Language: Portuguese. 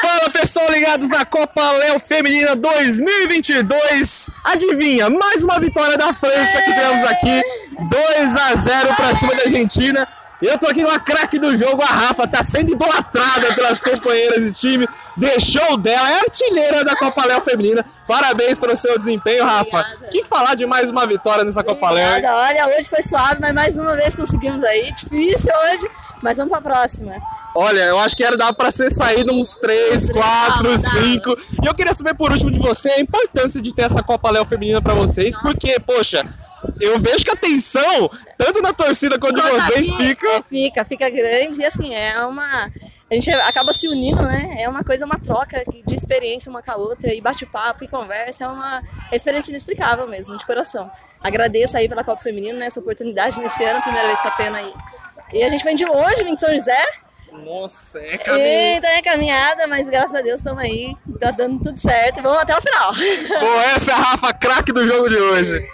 Fala pessoal ligados na Copa Léo Feminina 2022. Adivinha, mais uma vitória da França que tivemos aqui. 2 a 0 para cima da Argentina. Eu tô aqui com a craque do jogo, a Rafa, tá sendo idolatrada pelas companheiras de time. Deixou dela, é artilheira da Copa Léo Feminina. Parabéns pelo seu desempenho, Rafa. Obrigada. Que falar de mais uma vitória nessa Copa Léo. Olha, hoje foi suave, mas mais uma vez conseguimos aí. Difícil hoje, mas vamos pra próxima. Olha, eu acho que era dar pra ser saído uns 3, 4, Dava, 5. E eu queria saber por último de você a importância de ter essa Copa Léo feminina pra vocês, porque, poxa, eu vejo que a tensão, tanto na torcida quanto de vocês, Aqui, fica. é, fica, fica grande e assim, é uma. A gente acaba se unindo, né? É uma coisa, uma troca de experiência uma com a outra, e bate-papo e conversa, é uma experiência inexplicável mesmo, de coração. Agradeço aí pela Copa Feminina, né? Essa oportunidade nesse ano, primeira vez que tá tendo aí. E a gente vem de longe, vem de São José. Nossa, é E caminho. tá em caminhada, mas graças a Deus estamos aí. Tá dando tudo certo. Vamos até o final. Bom, essa é a Rafa, craque do jogo de hoje.